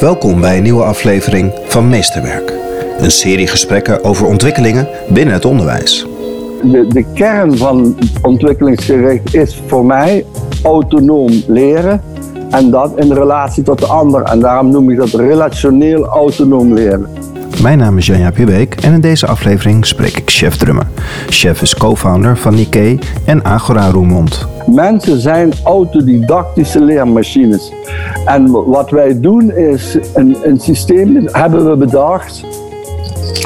Welkom bij een nieuwe aflevering van Meesterwerk. Een serie gesprekken over ontwikkelingen binnen het onderwijs. De, de kern van ontwikkelingsgericht is voor mij autonoom leren. En dat in relatie tot de ander. En daarom noem ik dat relationeel autonoom leren. Mijn naam is Janja Pubeek en in deze aflevering spreek ik Chef Drummer. Chef is co-founder van Nikkei en Agora Roermond. Mensen zijn autodidactische leermachines. En wat wij doen is een, een systeem hebben we bedacht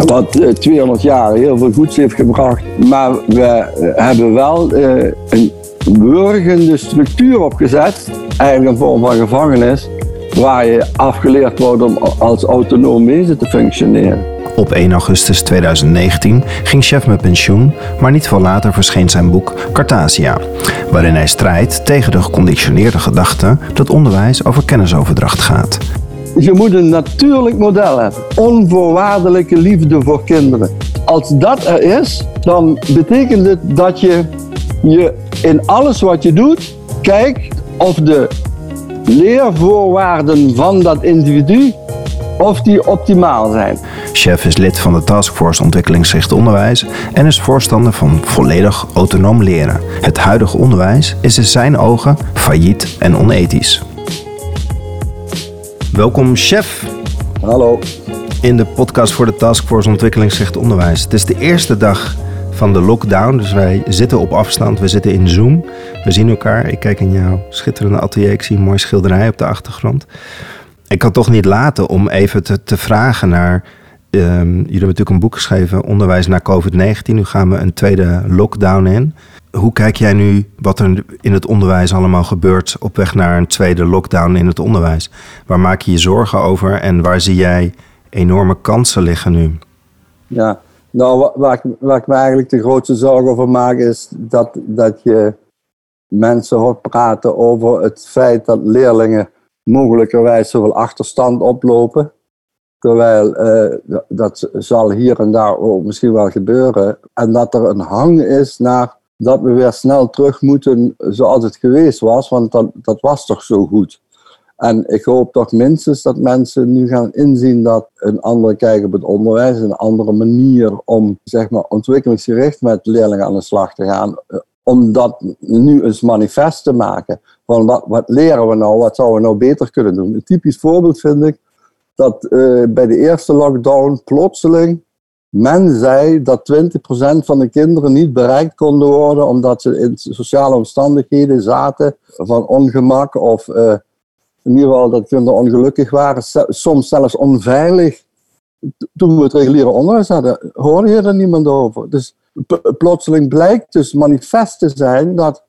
wat 200 eh, jaar heel veel goeds heeft gebracht. Maar we hebben wel uh, een burgende structuur opgezet, eigenlijk een vorm van gevangenis, waar je afgeleerd wordt om als autonoom wezen te functioneren. Op 1 augustus 2019 ging Chef met pensioen, maar niet veel later verscheen zijn boek Cartasia, waarin hij strijdt tegen de geconditioneerde gedachte dat onderwijs over kennisoverdracht gaat. Je moet een natuurlijk model hebben. Onvoorwaardelijke liefde voor kinderen. Als dat er is, dan betekent het dat je, je in alles wat je doet kijkt of de leervoorwaarden van dat individu of die optimaal zijn. Chef is lid van de Taskforce Ontwikkelingsgericht Onderwijs en is voorstander van volledig autonoom leren. Het huidige onderwijs is in zijn ogen failliet en onethisch. Welkom, chef. Hallo. In de podcast voor de Taskforce Ontwikkelingsgericht Onderwijs. Het is de eerste dag van de lockdown, dus wij zitten op afstand. We zitten in Zoom. We zien elkaar. Ik kijk in jouw schitterende atelier. Ik zie een mooi schilderij op de achtergrond. Ik kan toch niet laten om even te, te vragen naar. Um, jullie hebben natuurlijk een boek geschreven, Onderwijs na COVID-19. Nu gaan we een tweede lockdown in. Hoe kijk jij nu wat er in het onderwijs allemaal gebeurt op weg naar een tweede lockdown in het onderwijs? Waar maak je je zorgen over en waar zie jij enorme kansen liggen nu? Ja, nou, waar ik, me eigenlijk de grootste zorgen over maak is dat, dat je mensen hoort praten over het feit dat leerlingen mogelijkerwijs zoveel achterstand oplopen. Terwijl uh, dat zal hier en daar ook misschien wel gebeuren. En dat er een hang is naar dat we weer snel terug moeten zoals het geweest was, want dat, dat was toch zo goed. En ik hoop toch minstens dat mensen nu gaan inzien dat een andere kijk op het onderwijs, een andere manier om zeg maar, ontwikkelingsgericht met leerlingen aan de slag te gaan, eh, om dat nu eens manifest te maken. Van wat, wat leren we nou, wat zouden we nou beter kunnen doen? Een typisch voorbeeld vind ik dat uh, bij de eerste lockdown plotseling men zei dat 20% van de kinderen niet bereikt konden worden omdat ze in sociale omstandigheden zaten van ongemak of uh, in ieder geval dat kinderen ongelukkig waren, soms zelfs onveilig. Toen we het reguliere onderwijs hadden, hoorde je er niemand over. Dus plotseling blijkt dus manifest te zijn dat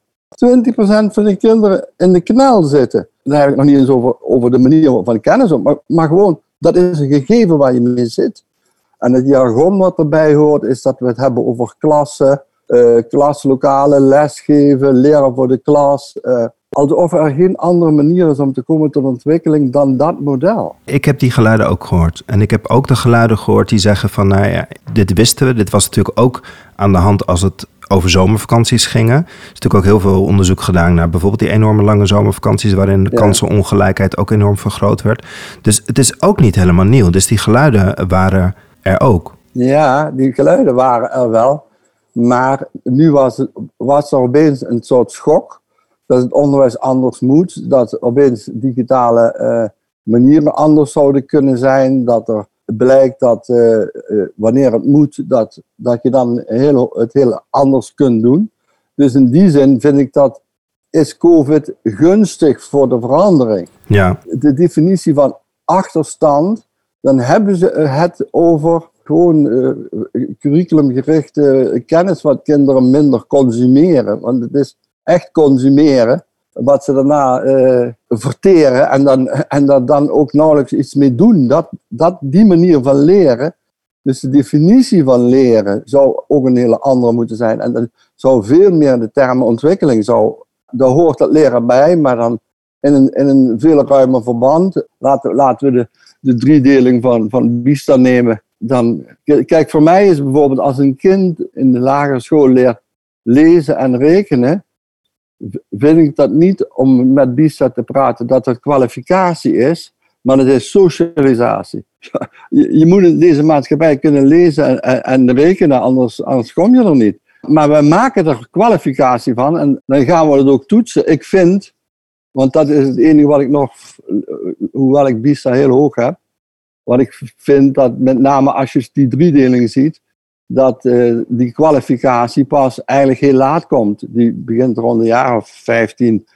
20% van de kinderen in de knel zitten. Daar heb ik nog niet eens over, over de manier van kennis, maar, maar gewoon, dat is een gegeven waar je mee zit. En het jargon wat erbij hoort, is dat we het hebben over klassen, uh, klaslokalen, lesgeven, leren voor de klas. Uh, alsof er geen andere manier is om te komen tot ontwikkeling dan dat model. Ik heb die geluiden ook gehoord. En ik heb ook de geluiden gehoord die zeggen van, nou ja, dit wisten we. Dit was natuurlijk ook aan de hand als het over zomervakanties gingen. Er is natuurlijk ook heel veel onderzoek gedaan naar bijvoorbeeld die enorme lange zomervakanties, waarin de kansenongelijkheid ook enorm vergroot werd. Dus het is ook niet helemaal nieuw. Dus die geluiden waren er ook. Ja, die geluiden waren er wel. Maar nu was, het, was er opeens een soort schok dat het onderwijs anders moet, dat opeens digitale uh, manieren anders zouden kunnen zijn, dat er blijkt dat uh, uh, wanneer het moet, dat, dat je dan heel, het heel anders kunt doen. Dus in die zin vind ik dat is COVID gunstig voor de verandering. Ja. De definitie van achterstand, dan hebben ze het over gewoon curriculumgerichte kennis wat kinderen minder consumeren. Want het is echt consumeren, wat ze daarna uh, verteren en, dan, en daar dan ook nauwelijks iets mee doen. Dat, dat, die manier van leren, dus de definitie van leren, zou ook een hele andere moeten zijn. En dan zou veel meer de term ontwikkeling, zou, daar hoort dat leren bij, maar dan in een, in een veel ruimer verband. Laten, laten we de, de driedeling van, van Bista nemen. Dan, kijk, voor mij is bijvoorbeeld als een kind in de lagere school leert lezen en rekenen, vind ik dat niet om met BISA te praten dat het kwalificatie is, maar het is socialisatie. Je, moet deze maatschappij kunnen lezen en, en rekenen, anders, anders kom je er niet. Maar we maken er kwalificatie van en dan gaan we het ook toetsen. Ik vind, want dat is het enige wat ik nog, hoewel ik BISA heel hoog heb, wat ik vind dat met name als je die driedeling ziet, dat uh, die kwalificatie pas eigenlijk heel laat komt. Die begint rond een jaar of 15.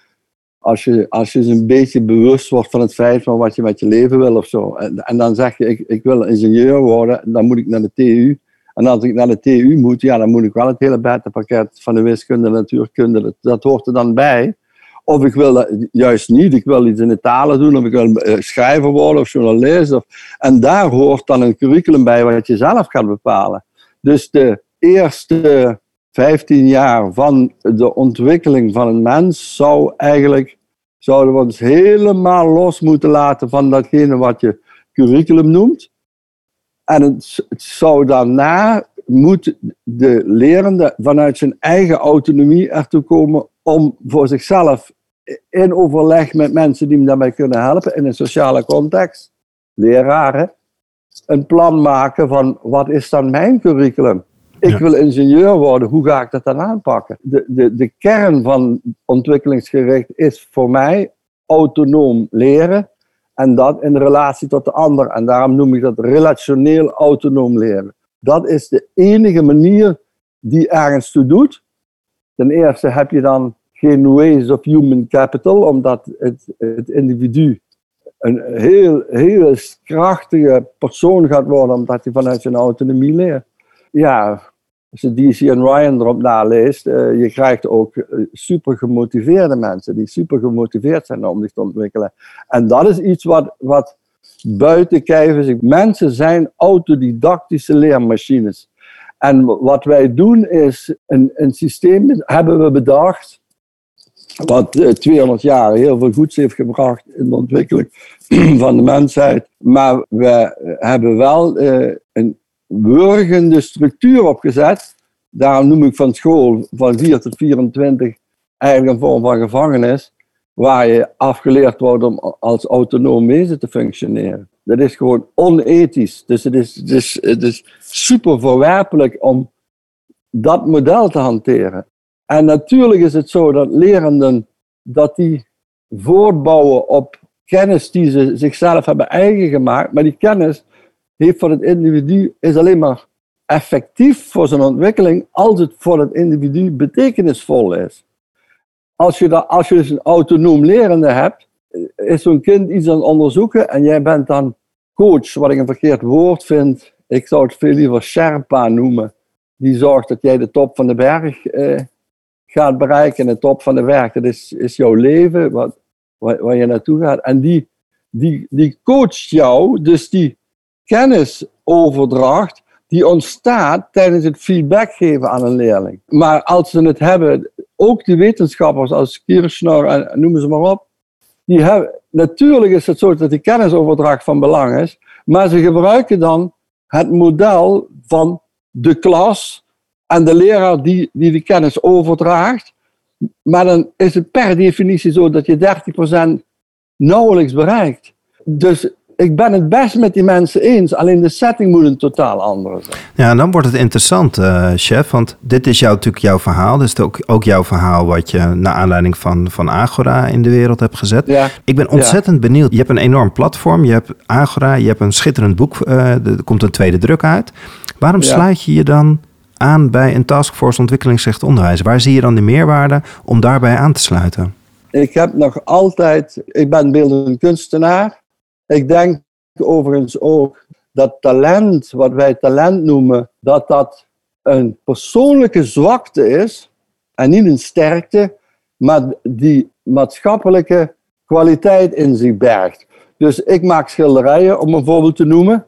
Als je, als je een beetje bewust wordt van het feit van wat je met je leven wil of zo. En, en dan zeg je, ik, ik wil ingenieur worden, dan moet ik naar de TU. En als ik naar de TU moet, ja, dan moet ik wel het hele buitenpakket van de wiskunde, natuurkunde, dat, hoort er dan bij. Of ik wil juist niet, ik wil iets in de talen doen, of ik wil eh, schrijver worden of journalist. Of, en daar hoort dan een curriculum bij wat je zelf gaat bepalen. Dus de eerste 15 jaar van de ontwikkeling van een mens zou eigenlijk, zouden we ons helemaal los moeten laten van datgene wat je curriculum noemt. En het, zou daarna, moet de lerende vanuit zijn eigen autonomie ertoe komen om voor zichzelf in overleg met mensen die hem daarbij kunnen helpen in een sociale context, leraren, een plan maken van wat is dan mijn curriculum? Ik wil ingenieur worden, hoe ga ik dat dan aanpakken? De, de, de kern van ontwikkelingsgericht is voor mij autonoom leren en dat in relatie tot de ander. En daarom noem ik dat relationeel autonoom leren. Dat is de enige manier die ergens toe doet. Ten eerste heb je dan geen waste of human capital, omdat het, het individu een heel, heel krachtige persoon gaat worden, omdat hij vanuit zijn autonomie leert. Ja, als je DC en Ryan erop naleest, uh, je krijgt ook eh, super gemotiveerde mensen die super gemotiveerd zijn om zich te ontwikkelen. En dat is iets wat, wat buiten kijf is. Mensen zijn autodidactische leermachines. En wat wij doen is, een, een systeem hebben we bedacht wat 200 eh, jaar heel veel goeds heeft gebracht in de ontwikkeling van de mensheid. Maar we hebben wel uh, een wurgende structuur opgezet. Daarom noem ik van school van 4 tot 24 eigenlijk een vorm van gevangenis, waar je afgeleerd wordt om als autonoom wezen te functioneren. Dat is gewoon onethisch. Dus het is, het is, het is super verwerpelijk om dat model te hanteren. En natuurlijk is het zo dat lerenden dat die voortbouwen op kennis die ze zichzelf hebben eigen gemaakt, maar die kennis heeft voor het individu is alleen maar effectief voor zijn ontwikkeling als het voor het individu betekenisvol is. Als je, dat, als je dus een autonoom lerende hebt, is zo'n kind iets aan het onderzoeken en jij bent dan coach, wat ik een verkeerd woord vind. Ik zou het veel liever Sherpa noemen. Die zorgt dat jij de top van de berg eh, gaat bereiken. En de top van de berg, dat is, is jouw leven, wat, waar, waar je naartoe gaat. En die, die, die coacht jou, dus die kennisoverdracht die ontstaat tijdens het feedback geven aan een leerling. Maar als ze het hebben, ook de wetenschappers als Kirchner en noem ze maar op, die hebben, natuurlijk is het zo dat die kennisoverdracht van belang is, maar ze gebruiken dan het model van de klas en de leraar die, die de kennis overdraagt. Maar dan is het per definitie zo dat je 30% nauwelijks bereikt. Dus ik ben het best met die mensen eens, alleen de setting moet een totaal andere zijn. Ja, en dan wordt het interessant, uh, chef, want dit is jou, natuurlijk jouw verhaal. Dit is ook, ook jouw verhaal wat je naar aanleiding van, van Agora in de wereld hebt gezet. Ja. Ik ben ontzettend benieuwd. Je hebt een enorm platform, je hebt Agora, je hebt een schitterend boek, uh, er komt een tweede druk uit. Waarom sluit je je dan aan bij een taskforce ontwikkelingsrecht onderwijs? Waar zie je dan de meerwaarde om daarbij aan te sluiten? Ik heb nog altijd, ik ben beeldend kunstenaar. Ik denk overigens ook dat talent, wat wij talent noemen, dat dat een persoonlijke zwakte is en niet een sterkte, maar die maatschappelijke kwaliteit in zich bergt. Dus ik maak schilderijen, om een voorbeeld te noemen.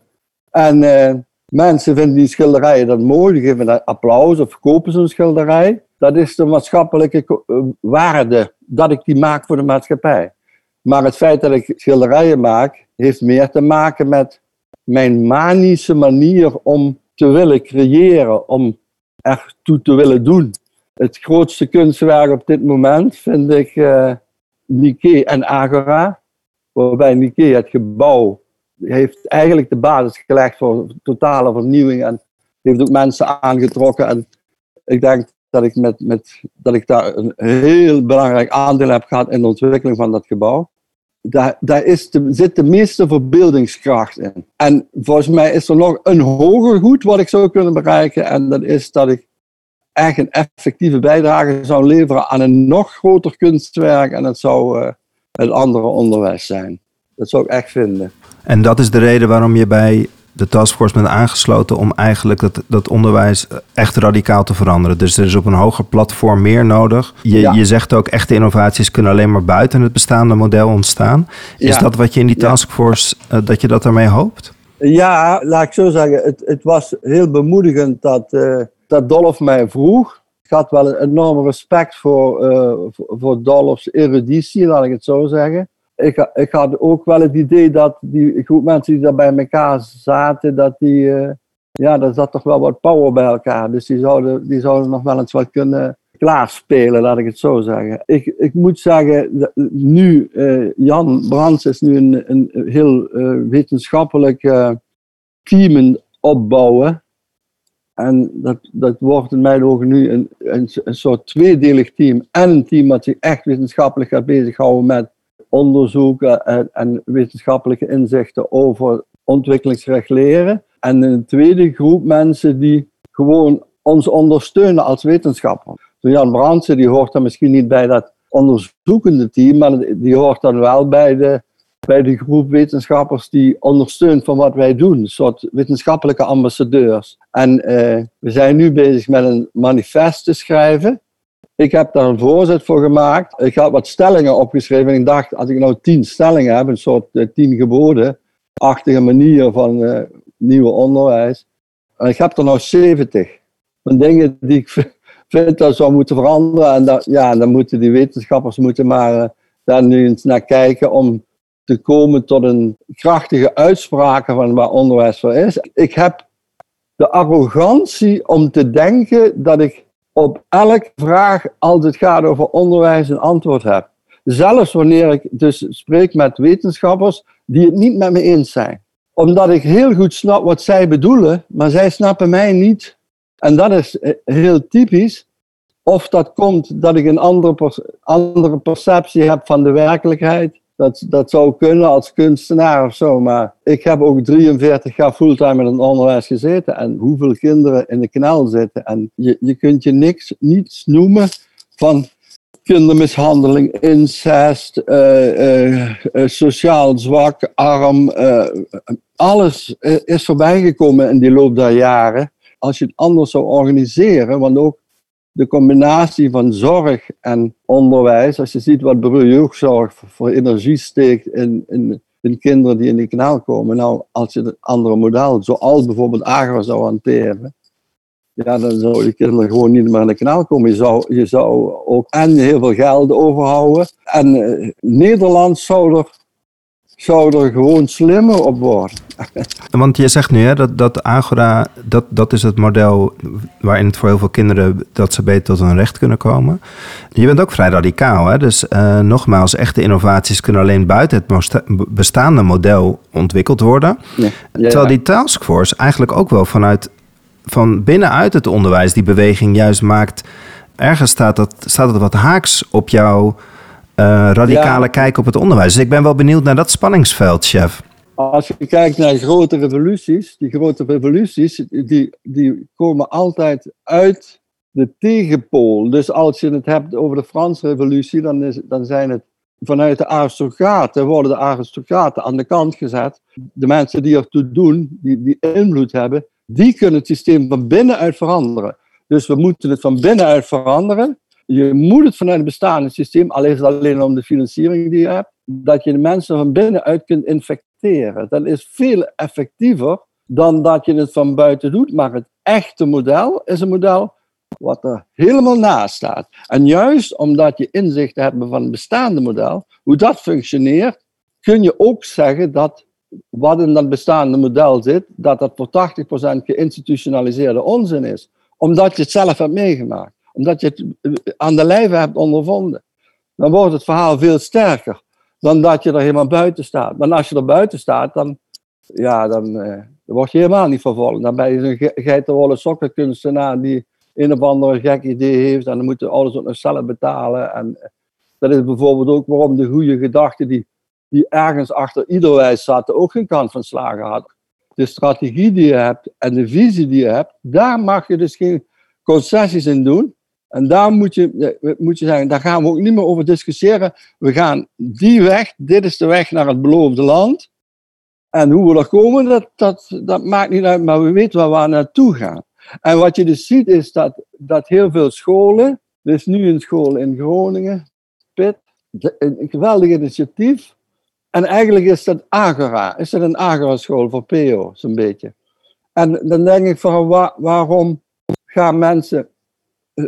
En eh, mensen vinden die schilderijen dan mooi, die geven dat applaus of kopen zo'n schilderij. Dat is de maatschappelijke eh, waarde dat ik die maak voor de maatschappij. Maar het feit dat ik schilderijen maak, heeft meer te maken met mijn manische manier om te willen creëren, om ertoe te willen doen. Het grootste kunstwerk op dit moment vind ik uh, Nike en Agora. waarbij Nike het gebouw heeft eigenlijk de basis gelegd voor totale vernieuwing en heeft ook mensen aangetrokken. En ik denk dat ik, met, met, dat ik daar een heel belangrijk aandeel heb gehad in de ontwikkeling van dat gebouw. Daar, daar is de, zit de meeste verbeeldingskracht in. En volgens mij is er nog een hoger goed wat ik zou kunnen bereiken. En dat is dat ik echt een effectieve bijdrage zou leveren aan een nog groter kunstwerk. En dat zou uh, het andere onderwijs zijn. Dat zou ik echt vinden. En dat is de reden waarom je bij de taskforce bent aangesloten om eigenlijk dat, dat onderwijs echt radicaal te veranderen. Dus er is op een hoger platform meer nodig. Je, je zegt ook echte innovaties kunnen alleen maar buiten het bestaande model ontstaan. Is dat wat je in die taskforce, uh, dat je dat daarmee hoopt? Ja, laat ik zo zeggen. Het, het was heel bemoedigend dat, uh, dat Dolph mij vroeg. Ik had wel een enorm respect voor, uh, voor, voor Dolph's eruditie, laat ik het zo zeggen ik, ik had ook wel het idee dat die groep mensen die daar bij elkaar zaten, dat die, uh, ja, daar zat toch wel wat power bij elkaar. Dus die zouden, die zouden nog wel eens wat kunnen klaarspelen, laat ik het zo zeggen. Ik, ik moet zeggen, nu, uh, Jan Brands is nu een, een heel uh, wetenschappelijk team opbouwen. En dat, dat wordt in mijn ogen nu een, een, een soort tweedelig team. En een team dat zich echt wetenschappelijk gaat bezighouden met onderzoeken en, en wetenschappelijke inzichten over ontwikkelingsrecht leren. En een tweede groep mensen die gewoon ons ondersteunen als wetenschapper. Jan Brandsen die hoort dan misschien niet bij dat onderzoekende team, maar die hoort dan wel bij de, bij de groep wetenschappers die ondersteunt van wat wij doen. Een soort wetenschappelijke ambassadeurs. En uh, we zijn nu bezig met een manifest te schrijven. Ik heb daar een voorzet voor gemaakt. Ik had wat stellingen opgeschreven. En ik dacht, als ik nou tien stellingen heb, een soort uh, tien geboden-achtige manier van uh, nieuwe onderwijs. En ik heb er nou 70. Van dingen die ik vind dat zou moeten veranderen. En dat, ja, dan moeten die wetenschappers moeten maar uh, daar nu eens naar kijken om te komen tot een krachtige uitspraak van waar onderwijs voor is. Ik heb de arrogantie om te denken dat ik op elke vraag als het gaat over onderwijs een antwoord heb. Zelfs wanneer ik dus spreek met wetenschappers die het niet met me eens zijn. Omdat ik heel goed snap wat zij bedoelen, maar zij snappen mij niet. En dat is eh, heel typisch. Of dat komt dat ik een andere, andere perceptie heb van de werkelijkheid. Dat, dat zou kunnen als kunstenaar of zo. Maar ik heb ook 43 jaar fulltime in het onderwijs gezeten. En hoeveel kinderen in de knel zitten. En je, je kunt je niks, niets noemen van kindermishandeling, incest, uh, uh, sociaal zwak, arm. alles is voorbijgekomen in die loop der jaren. Als je het anders zou organiseren, want ook de combinatie van zorg en onderwijs, als je ziet wat jeugdzorg voor energie steekt in, in, in, kinderen die in die kanaal komen. Nou, als je het andere model, zoals bijvoorbeeld Agro zou hanteren, ja, dan zou die kinderen gewoon niet meer in de kanaal komen. Je zou, je zou ook en heel veel geld overhouden. En uh, Nederland zou er zou er gewoon slimmer op worden. Want je zegt nu hè, dat, dat Agora, dat, dat is het model waarin het voor heel veel kinderen dat ze beter tot hun recht kunnen komen. Je bent ook vrij radicaal. Hè? Dus uh, nogmaals, echte innovaties kunnen alleen buiten het bestaande model ontwikkeld worden. Ja. Terwijl die taskforce eigenlijk ook wel vanuit van binnenuit het onderwijs die beweging juist maakt. Ergens staat, dat, staat het wat haaks op jouw uh, radicale kijk op het onderwijs. Dus ik ben wel benieuwd naar dat spanningsveld, chef. Als je kijkt naar grote revoluties, die grote revoluties, die, die komen altijd uit de tegenpool. Dus als je het hebt over de Franse revolutie, dan, is, dan zijn het vanuit de aristocraten, worden de aristocraten aan de kant gezet. De mensen die ertoe doen, die, die invloed hebben, die kunnen het systeem van binnenuit veranderen. Dus we moeten het van binnenuit veranderen je moet het vanuit het bestaande systeem, al is het alleen om de financiering die je hebt, dat je de mensen van binnenuit kunt infecteren. Dat is veel effectiever dan dat je het van buiten doet. Maar het echte model is een model wat er helemaal naast staat. En juist omdat je inzicht hebt van het bestaande model, hoe dat functioneert, kun je ook zeggen dat wat in dat bestaande model zit, dat dat voor 80% geïnstitutionaliseerde onzin is. Omdat je het zelf hebt meegemaakt omdat je het eh, aan de lijve hebt ondervonden. Dan wordt het verhaal veel sterker. dan dat je er helemaal buiten staat. Maar als je er buiten staat, dan, ja, dan, uh, dan word je helemaal niet vervolgd. Dan ben je zo'n geitenwolle sokkenkunstenaar die een of ander gek idee heeft en dan moeten alles ook nog zelf betalen. En eh, dat is bijvoorbeeld ook waarom de goede gedachten die, die ergens achter ieder wijs zaten ook geen kans van slagen hadden. De strategie die je hebt en de visie die je hebt, daar mag je dus geen concessies in doen. En daar moet je, moet je zeggen, daar gaan we ook niet meer over discussiëren. We gaan die weg, dit is de weg naar het beloofde land. En hoe we er komen, dat, dat, dat maakt niet uit, maar we weten waar we naartoe gaan. En wat je dus ziet is dat, dat heel veel scholen, dus nu een school in Groningen, PIT, een geweldig initiatief. En eigenlijk is dat Agora, is dat een Agora-school voor PO, zo'n beetje. En dan denk ik van, waarom gaan mensen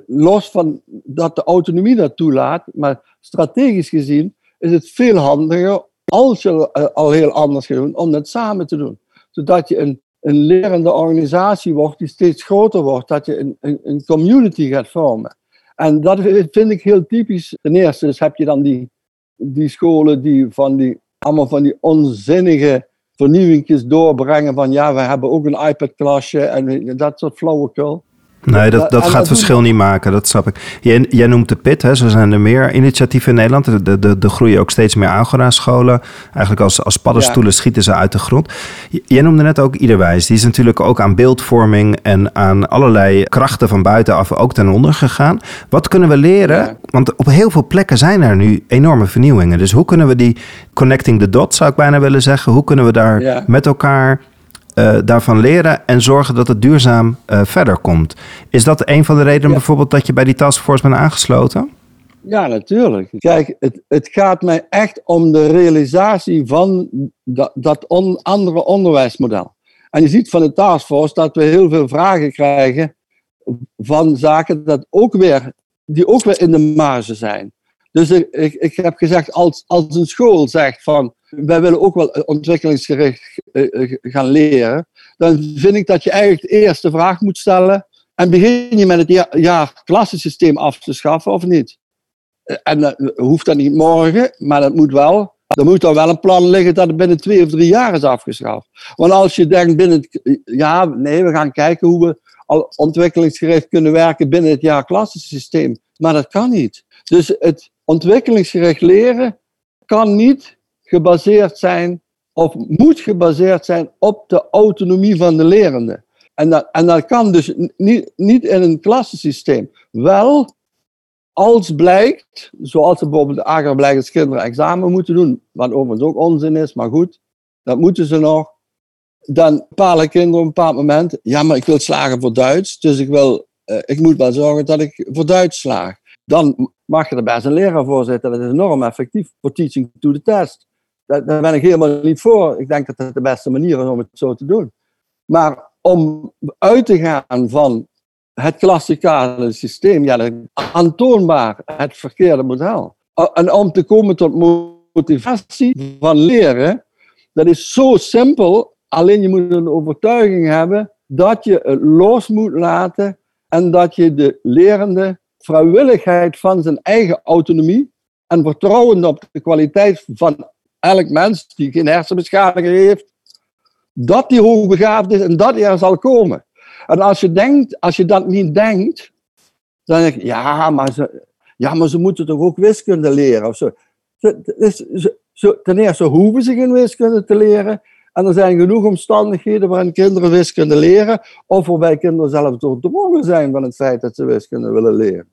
los van dat de autonomie dat toelaat, maar strategisch gezien is het veel handiger als je eh, al heel anders gaat doen, om dat samen te doen. Zodat je een, een lerende organisatie wordt die steeds groter wordt, dat je een, een, een community gaat vormen. En dat vind ik heel typisch. Ten eerste dus heb je dan die, die scholen die van die, allemaal van die onzinnige vernieuwingjes doorbrengen van ja, we hebben ook een iPad-klasje en dat soort flauwekul. Nee, dat, dat gaat verschil niet maken, dat snap ik. Jij, jij noemt de PIT, hè, zo zijn er meer initiatieven in Nederland. Er de, de, groeien ook steeds meer Agora-scholen. Eigenlijk als, als paddenstoelen schieten ze uit de grond. Jij noemde net ook Iederwijs. Die is natuurlijk ook aan beeldvorming en aan allerlei krachten van buitenaf ook ten onder gegaan. Wat kunnen we leren? Want op heel veel plekken zijn er nu enorme vernieuwingen. Dus hoe kunnen we die connecting the dots, zou ik bijna willen zeggen, hoe kunnen we daar met elkaar uh, daarvan leren en zorgen dat het duurzaam uh, verder komt. Is dat een van de redenen bijvoorbeeld dat je bij die taskforce bent aangesloten? Ja, natuurlijk. Kijk, het, het gaat mij echt om de realisatie van dat, dat on, andere onderwijsmodel. En je ziet van de taskforce dat we heel veel vragen krijgen van zaken dat ook weer, die ook weer in de marge zijn. Dus ik, ik, ik heb gezegd, als, als een school zegt van wij willen ook wel ontwikkelingsgericht eh, eh, gaan leren, dan vind ik dat je eigenlijk de eerste vraag moet stellen. En begin je met het jaar klassensysteem af te schaffen of niet? Eh, en dat hoeft dat niet morgen, maar dat moet wel. Er moet dan wel een plan liggen dat het binnen twee of drie jaar is afgeschaft. Want als je denkt binnen ja, nee, we gaan kijken hoe we al ontwikkelingsgericht kunnen werken binnen het jaar klassensysteem. Maar dat kan niet. Dus het ontwikkelingsgericht leren kan niet gebaseerd zijn, of moet gebaseerd zijn op de autonomie van de lerende. En dat, en dat kan dus niet, niet in een klassensysteem. Wel, als blijkt, zoals ze bijvoorbeeld de agarblijkers kinderen examen moeten doen, wat overigens ook onzin is, maar goed, dat moeten ze nog. Dan bepalen kinderen op een bepaald moment, ja, maar ik wil slagen voor Duits, dus ik, wil, uh, ik moet wel zorgen dat ik voor Duits slaag. Dan mag je er best een leraar voor zitten, dat is enorm effectief voor teaching to the test. Daar, ben ik helemaal niet voor. Ik denk dat het de beste manier is om het zo te doen. Maar om uit te gaan van het klassikale systeem, ja, aantoonbaar het verkeerde model. En om te komen tot motivatie van leren, dat is zo simpel. Alleen je moet een overtuiging hebben dat je het los moet laten en dat je de lerende vrijwilligheid van zijn eigen autonomie en vertrouwen op de kwaliteit van elk mens die geen hersenbeschadiging heeft, dat die hoogbegaafd is en dat hij er zal komen. En als je, denkt, als je dat niet denkt, dan denk je, ja, maar ze, ja, maar ze moeten toch ook wiskunde leren of zo. ten eerste hoeven ze geen wiskunde te leren. En er zijn genoeg omstandigheden waarin kinderen wiskunde leren, of waarbij kinderen zelfs doordrongen zijn van het feit dat ze wiskunde willen leren.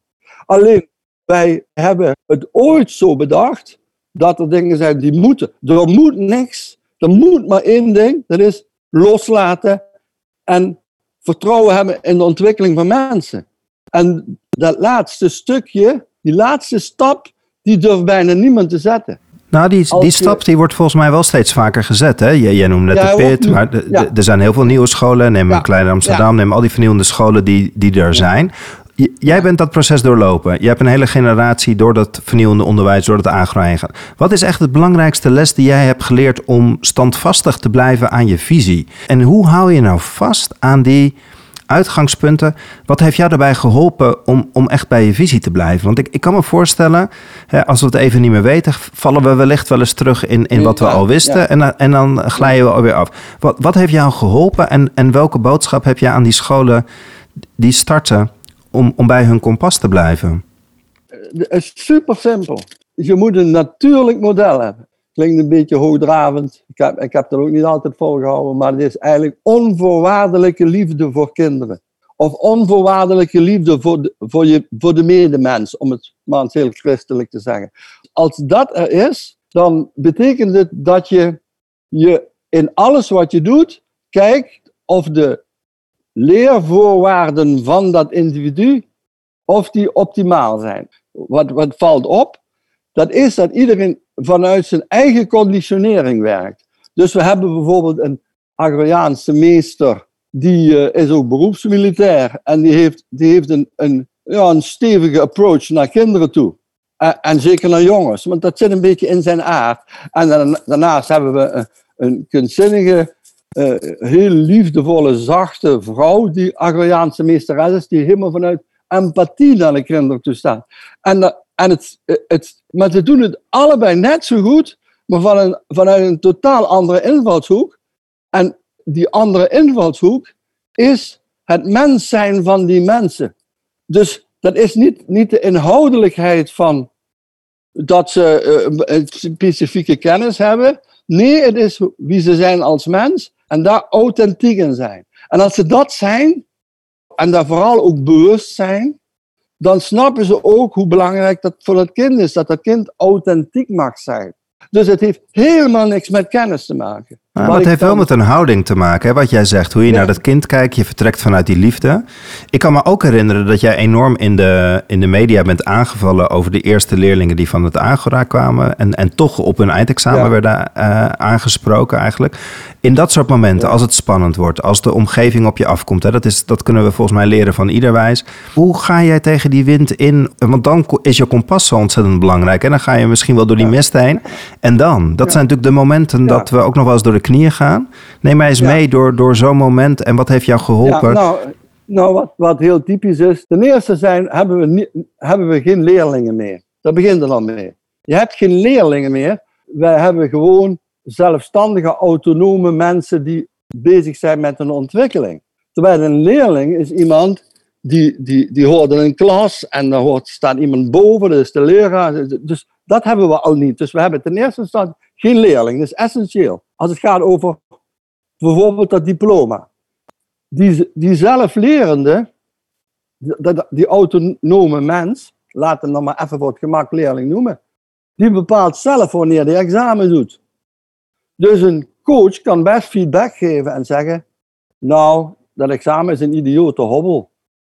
Alleen, wij hebben het ooit zo bedacht dat er dingen zijn die moeten. Er moet niks. Er moet maar één ding. Dat is loslaten en vertrouwen hebben in de ontwikkeling van mensen. En dat laatste stukje, die laatste stap, die durft bijna niemand te zetten. Nou, die, die stap die wordt volgens mij wel steeds vaker gezet. Hè? Jij, jij noemde net de PIT, maar er zijn heel veel nieuwe scholen. Neem ja. Kleine Amsterdam, neem al die vernieuwende scholen die, die er zijn. Jij bent dat proces doorlopen. Je hebt een hele generatie door dat vernieuwende onderwijs, door het agro heen Wat is echt het belangrijkste les die jij hebt geleerd om standvastig te blijven aan je visie? En hoe hou je nou vast aan die, uitgangspunten. Wat heeft jou daarbij geholpen om, om echt bij je visie te blijven? Want ik, ik kan me voorstellen, hè, als we het even niet meer weten, vallen we wellicht wel eens terug in, in wat we al wisten. En, en dan glijden we alweer af. Wat, wat heeft jou geholpen en, en welke boodschap heb je aan die scholen die starten om, om bij hun kompas te blijven? Het is super simpel. Je moet een natuurlijk model hebben. Klinkt een beetje hoogdravend. Ik heb, ik heb er ook niet altijd volgehouden, maar het is eigenlijk onvoorwaardelijke liefde voor kinderen. Of onvoorwaardelijke liefde voor de, voor je, voor de medemens, om het maar eens heel christelijk te zeggen. Als dat er is, dan betekent het dat je, je in alles wat je doet kijkt of de leervoorwaarden van dat individu, of die optimaal zijn. Wat, wat valt op? Dat is dat iedereen vanuit zijn eigen conditionering werkt. Dus we hebben bijvoorbeeld een Agrariaanse meester, die uh, is ook beroepsmilitair en die heeft, die heeft een, een, ja, een stevige approach naar kinderen toe. En, zeker naar jongens, want dat zit een beetje in zijn aard. En daarnaast hebben we een, een kunstzinnige, uh, heel liefdevolle, zachte vrouw, die Agrariaanse meesteres is, die helemaal vanuit empathie naar de kinderen toe staat. En, en het, het, maar ze doen het allebei net zo goed, maar van een, vanuit een totaal andere invalshoek. En die andere invalshoek is het mens zijn van die mensen. Dus dat is niet, niet de inhoudelijkheid van dat ze specifieke kennis hebben. Nee, het is wie ze zijn als mens en daar authentiek in zijn. En als ze dat zijn, en daar vooral ook bewust zijn, dan snappen ze ook hoe belangrijk dat voor het kind is, dat het kind authentiek mag zijn. Dus het heeft helemaal niks met kennis te maken. Maar het heeft wel met een houding te maken, hè? wat jij zegt. Hoe je naar dat kind kijkt, je vertrekt vanuit die liefde. Ik kan me ook herinneren dat jij enorm in de, in de media bent aangevallen over de eerste leerlingen die van het Agora kwamen. En, en toch op hun eindexamen werden uh, aangesproken eigenlijk. In dat soort momenten, als het spannend wordt, als de omgeving op je afkomt, hè, dat, is, dat kunnen we volgens mij leren van ieder wijs. Hoe ga jij tegen die wind in? Want dan is je kompas zo ontzettend belangrijk. En dan ga je misschien wel door die mist heen. En dan, dat zijn natuurlijk de momenten dat we ook nog wel eens door de knieën gaan. Neem mij eens mee door, door zo'n moment en wat heeft jou geholpen? nou, nou wat, wat heel typisch is, ten eerste zijn, hebben, we niet, hebben we geen leerlingen meer. Dat begint er dan mee. Je hebt geen leerlingen meer. Wij hebben gewoon zelfstandige, autonome mensen die bezig zijn met een ontwikkeling. Terwijl een leerling is iemand die, die, die hoort in een klas en daar hoort, staat iemand boven, dat is de leraar. Dus dat hebben we al niet. Dus we hebben ten eerste geen leerling. Dat is essentieel. Als het gaat over bijvoorbeeld dat diploma. Die, die zelflerende, die, die autonome mens, laat hem dan maar even voor het gemak leerling noemen, die bepaalt zelf wanneer hij examen doet. Dus een coach kan best feedback geven en zeggen, nou, dat examen is een idiote hobbel.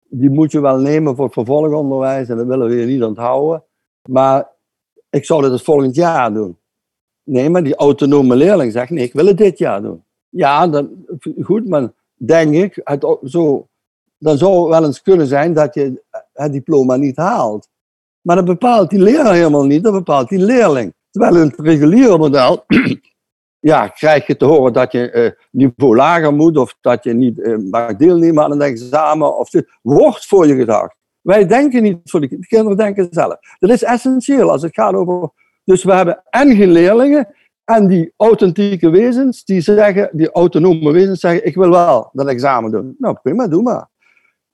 Die moet je wel nemen voor het vervolgonderwijs en dat willen we je niet onthouden. Maar ik zou dit het volgend jaar doen. Nee, maar die autonome leerling zegt, nee, ik wil het dit jaar doen. Ja, dan, goed, maar denk ik, het, zo, dan zou het wel eens kunnen zijn dat je het diploma niet haalt. Maar dat bepaalt die leraar helemaal niet, dat bepaalt die leerling. Terwijl in het reguliere model, ja, krijg je te horen dat je uh, niveau lager moet, of dat je niet uh, mag deelnemen aan een examen, of dit wordt voor je gedacht. Wij denken niet voor de, de kinderen denken zelf. Dat is essentieel als het gaat over. Dus we hebben en leerlingen en die authentieke wezens die zeggen, die autonome wezens zeggen, ik wil wel dat examen doen. Nou prima, doe maar.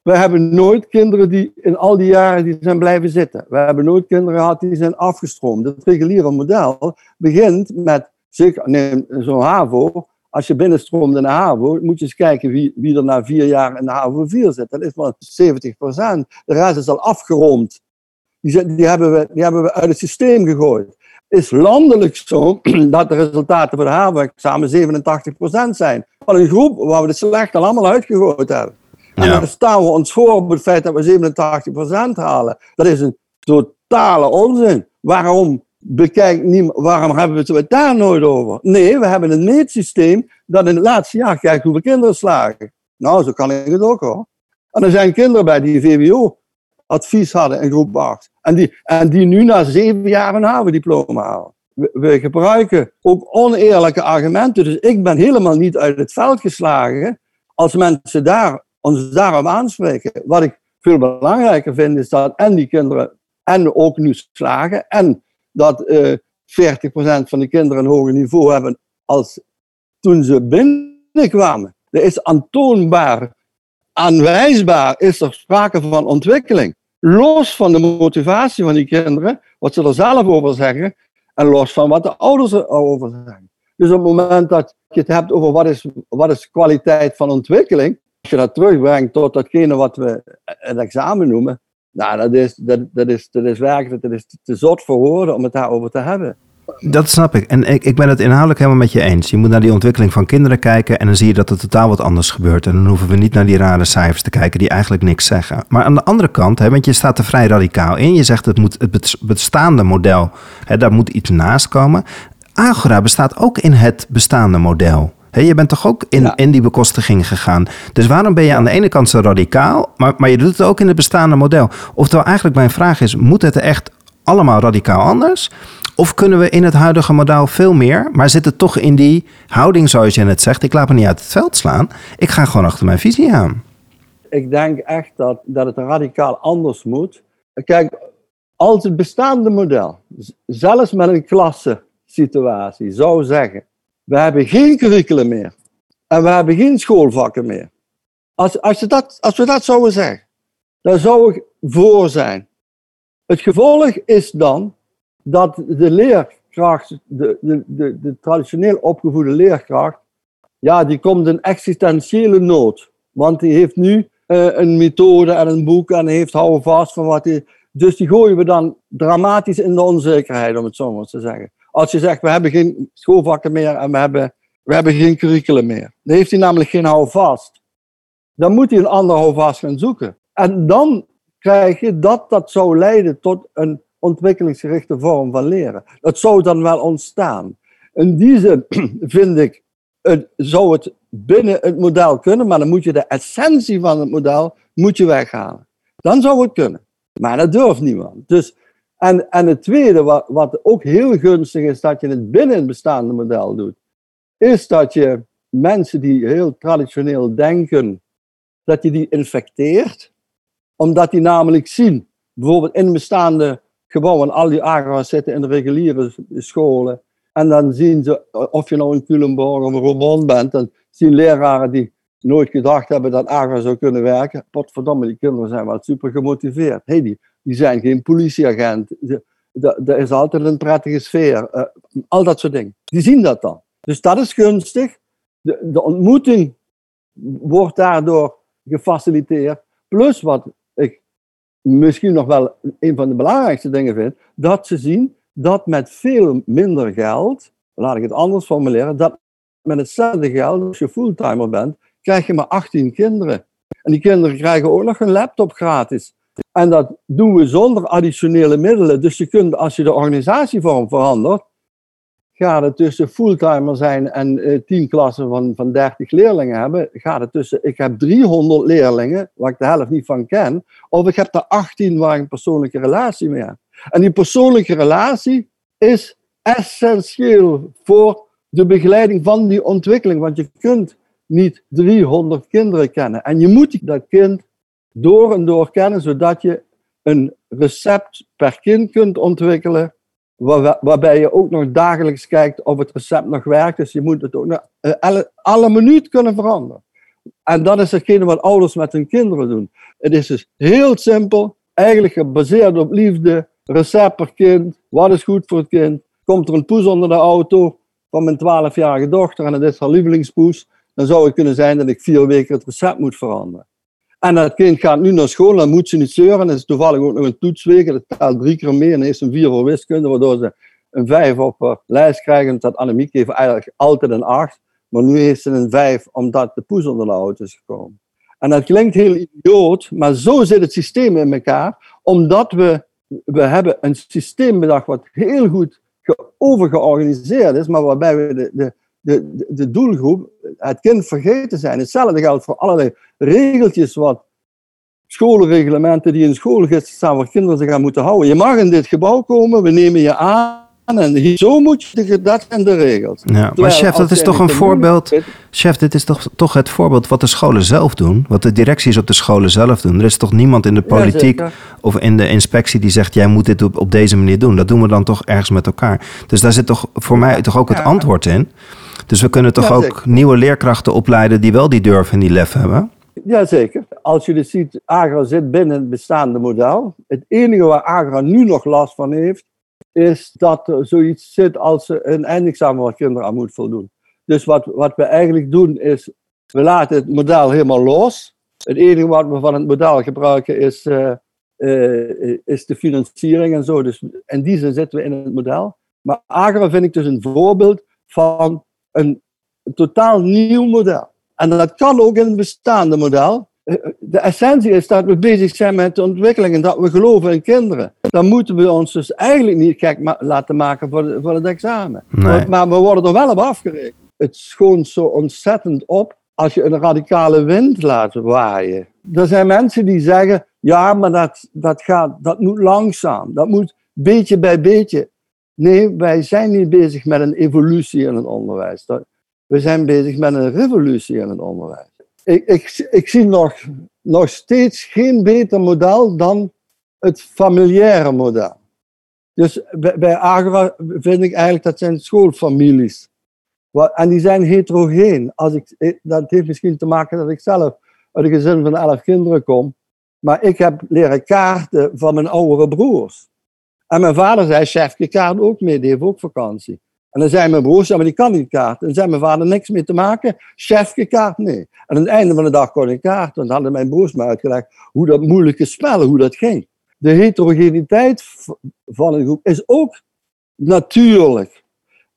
We hebben nooit kinderen die in al die jaren die zijn blijven zitten. We hebben nooit kinderen gehad die zijn afgestroomd. Het reguliere model begint met, zeker neem zo'n HAVO, als je binnenstroomt in de HAVO, moet je eens kijken wie, wie er na vier jaar in de HAVO 4 zit. Dat is maar 70 procent. De rest is al afgeroomd. Die, hebben we, die hebben we uit het systeem gegooid. Is landelijk zo dat de resultaten voor de HAVO-examen 87 procent zijn. Van een groep waar we de slecht al allemaal uitgegooid hebben. En dan staan we ons voor op het feit dat we 87 procent halen. Dat is een totale onzin. Waarom bekijkt niemand, waarom hebben we het daar nooit over? Nee, we hebben een meetsysteem dat in het laatste jaar kijkt hoeveel kinderen slagen. Nou, zo kan ik het ook hoor. En er zijn kinderen bij die VWO advies hadden in groep 8. En die, en die nu na zeven jaar een HAVO-diploma halen. We, gebruiken ook oneerlijke argumenten. Dus ik ben helemaal niet uit het veld geslagen als mensen daar ons daarop aanspreken. Wat ik veel belangrijker vind, is dat en die kinderen en ook nu slagen, en dat uh, 40% van de kinderen een hoger niveau hebben als toen ze binnenkwamen. Er is aantoonbaar, aanwijsbaar, is er sprake van ontwikkeling. Los van de motivatie van die kinderen, wat ze er zelf over zeggen, en los van wat de ouders erover zeggen. Dus op het moment dat je het hebt over wat is, wat is kwaliteit van ontwikkeling, als je dat terugbrengt tot datgene wat we het examen noemen, nou, dat is, dat, dat is, is werkelijk dat is te zot voor woorden om het daarover te hebben. Dat snap ik. En ik, ik ben het inhoudelijk helemaal met je eens. Je moet naar die ontwikkeling van kinderen kijken en dan zie je dat er totaal wat anders gebeurt. En dan hoeven we niet naar die rare cijfers te kijken die eigenlijk niks zeggen. Maar aan de andere kant, hè, want je staat er vrij radicaal in. Je zegt het moet het bestaande model, hè, daar moet iets naast komen. Agora bestaat ook in het bestaande model. je bent toch ook in, in die bekostiging gegaan. Dus waarom ben je aan de ene kant zo radicaal, maar, maar je doet het ook in het bestaande model? Oftewel, eigenlijk mijn vraag is: moet het echt allemaal radicaal anders? Of kunnen we in het huidige model veel meer, maar zitten toch in die houding zoals je net zegt? Ik laat me niet uit het veld slaan. Ik ga gewoon achter mijn visie aan. Ik denk echt dat, dat het radicaal anders moet. Kijk, als het bestaande model, zelfs met een klassensituatie, zou zeggen: we hebben geen curriculum meer en we hebben geen schoolvakken meer. Als, als, dat, als we dat zouden zeggen, dan zou ik voor zijn. Het gevolg is dan dat de leerkracht, de, de, de, de traditioneel opgevoede leerkracht, ja, die komt in existentiële nood. Want die heeft nu uh, een methode en een boek en heeft houden vast van wat hij. Dus die gooien we dan dramatisch in de onzekerheid, om het zo maar te zeggen. Als je zegt, we hebben geen schoolvakken meer en we hebben, we hebben geen curriculum meer. Dan heeft hij namelijk geen houvast. Dan moet hij een ander houvast gaan zoeken. En dan krijg je dat dat zou leiden tot een ontwikkelingsgerichte vorm van leren. Dat zou dan wel ontstaan. In die zin vind ik, het, zou het binnen het model kunnen, maar dan moet je de essentie van het model moet je weghalen. Dan zou het kunnen. Maar dat durft niemand. Dus, en, en het tweede, wat, wat ook heel gunstig is dat je het binnen het bestaande model doet, is dat je mensen die heel traditioneel denken, dat je die infecteert, omdat die namelijk zien, bijvoorbeeld in bestaande gebouwen, al die agra's zitten in de reguliere scholen. En dan zien ze, of je nou in Culemborg of Roermond bent, dan zien leraren die nooit gedacht hebben dat agra zou kunnen werken. Potverdomme, die kinderen zijn wel super gemotiveerd. Hey, die, die zijn geen politieagent. Er is altijd een prettige sfeer. Uh, al dat soort dingen. Die zien dat dan. Dus dat is gunstig. De, ontmoeting wordt daardoor gefaciliteerd. Plus wat misschien nog wel een van de belangrijkste dingen vind, dat ze zien dat met veel minder geld, laat ik het anders formuleren, dat met hetzelfde geld, als je fulltimer bent, krijg je maar 18 kinderen. En die kinderen krijgen ook nog een laptop gratis. En dat doen we zonder additionele middelen. Dus je kunt, als je de organisatievorm verandert, gaat het tussen fulltimer zijn en uh, tien klassen van, van 30 leerlingen hebben, gaat het tussen, ik heb 300 leerlingen, waar ik de helft niet van ken, of ik heb er 18 waar ik een persoonlijke relatie mee heb. En die persoonlijke relatie is essentieel voor de begeleiding van die ontwikkeling, want je kunt niet 300 kinderen kennen. En je moet dat kind door en door kennen, zodat je een recept per kind kunt ontwikkelen waarbij je ook nog dagelijks kijkt of het recept nog werkt. Dus je moet het ook eh, alle, alle minuut kunnen veranderen. En dat is hetgene wat ouders met hun kinderen doen. Het is dus heel simpel, eigenlijk gebaseerd op liefde, recept per kind, wat is goed voor het kind. Komt er een poes onder de auto van mijn 12-jarige dochter en het is haar lievelingspoes, dan zou het kunnen zijn dat ik vier weken het recept moet veranderen. En dat kind gaat nu naar school, dan moet ze niet zeuren. Dat is toevallig ook nog een toetsweek. Dat telt drie keer meer en is een vier voor wiskunde, waardoor ze een vijf op haar lijst krijgen. Dat Annemiek heeft eigenlijk altijd een acht. Maar nu heeft ze een vijf omdat de poes onder de auto is gekomen. En dat klinkt heel idioot, maar zo zit het systeem in elkaar. Omdat we, we hebben een systeem bedacht wat heel goed overgeorganiseerd is, maar waarbij we de, de, de, de doelgroep, het kind vergeten zijn. Hetzelfde geldt voor allerlei regeltjes wat schoolreglementen die in school staan waar kinderen zich aan moeten houden. Je mag in dit gebouw komen, we nemen je aan En zo moet je, dat zijn de regels. Ja, maar chef, dat is toch een voorbeeld. Chef, dit is toch, toch het voorbeeld wat de scholen zelf doen. Wat de directies op de scholen zelf doen. Er is toch niemand in de politiek of in de inspectie die zegt: jij moet dit op, op deze manier doen. Dat doen we dan toch ergens met elkaar. Dus daar zit toch voor mij toch ook het antwoord in. Dus we kunnen toch ook nieuwe leerkrachten opleiden die wel die durf en die lef hebben. Jazeker. Als je dus ziet, Agra zit binnen het bestaande model. Het enige waar Agra nu nog last van heeft, is dat er zoiets zit als een eindexamen waar kinderen aan moet voldoen. Dus wat, wat we eigenlijk doen is, we laten het model helemaal los. Het enige wat we van het model gebruiken is, uh, uh, is de financiering en zo. Dus in die zin zitten we in het model. Maar Agra vind ik dus een voorbeeld van een, een totaal nieuw model. En dat kan ook in het bestaande model. De essentie is dat we bezig zijn met de ontwikkeling en dat we geloven in kinderen. Dan moeten we ons dus eigenlijk niet gek laten maken voor, voor het examen. Maar we worden er wel op afgerekend. Het schoont zo ontzettend op als je een radicale wind laat waaien. Er zijn mensen die zeggen, ja, maar dat, dat, gaat, dat moet langzaam. Dat moet beetje bij beetje. Nee, wij zijn niet bezig met een evolutie in het onderwijs. We zijn bezig met een revolutie in het onderwijs. Ik, ik, ik zie nog, nog steeds geen beter model dan het familiaire model. Dus bij, bij vind ik eigenlijk dat zijn schoolfamilies. En die zijn heterogeen. Als ik, dat heeft misschien te maken dat ik zelf uit een gezin van elf kinderen kom. Maar ik heb leren kaarten van mijn oudere broers. En mijn vader zei, chef, je kaart ook mee, die heeft ook vakantie. En dan zei mijn broers, ja, maar die kan niet kaarten. En zei mijn vader, niks mee te maken, chef, kaart nee. En aan het einde van de dag kon ik kaarten. En dan hadden mijn broers me uitgelegd hoe dat moeilijke spellen, hoe dat ging. De heterogeniteit van een groep is ook natuurlijk.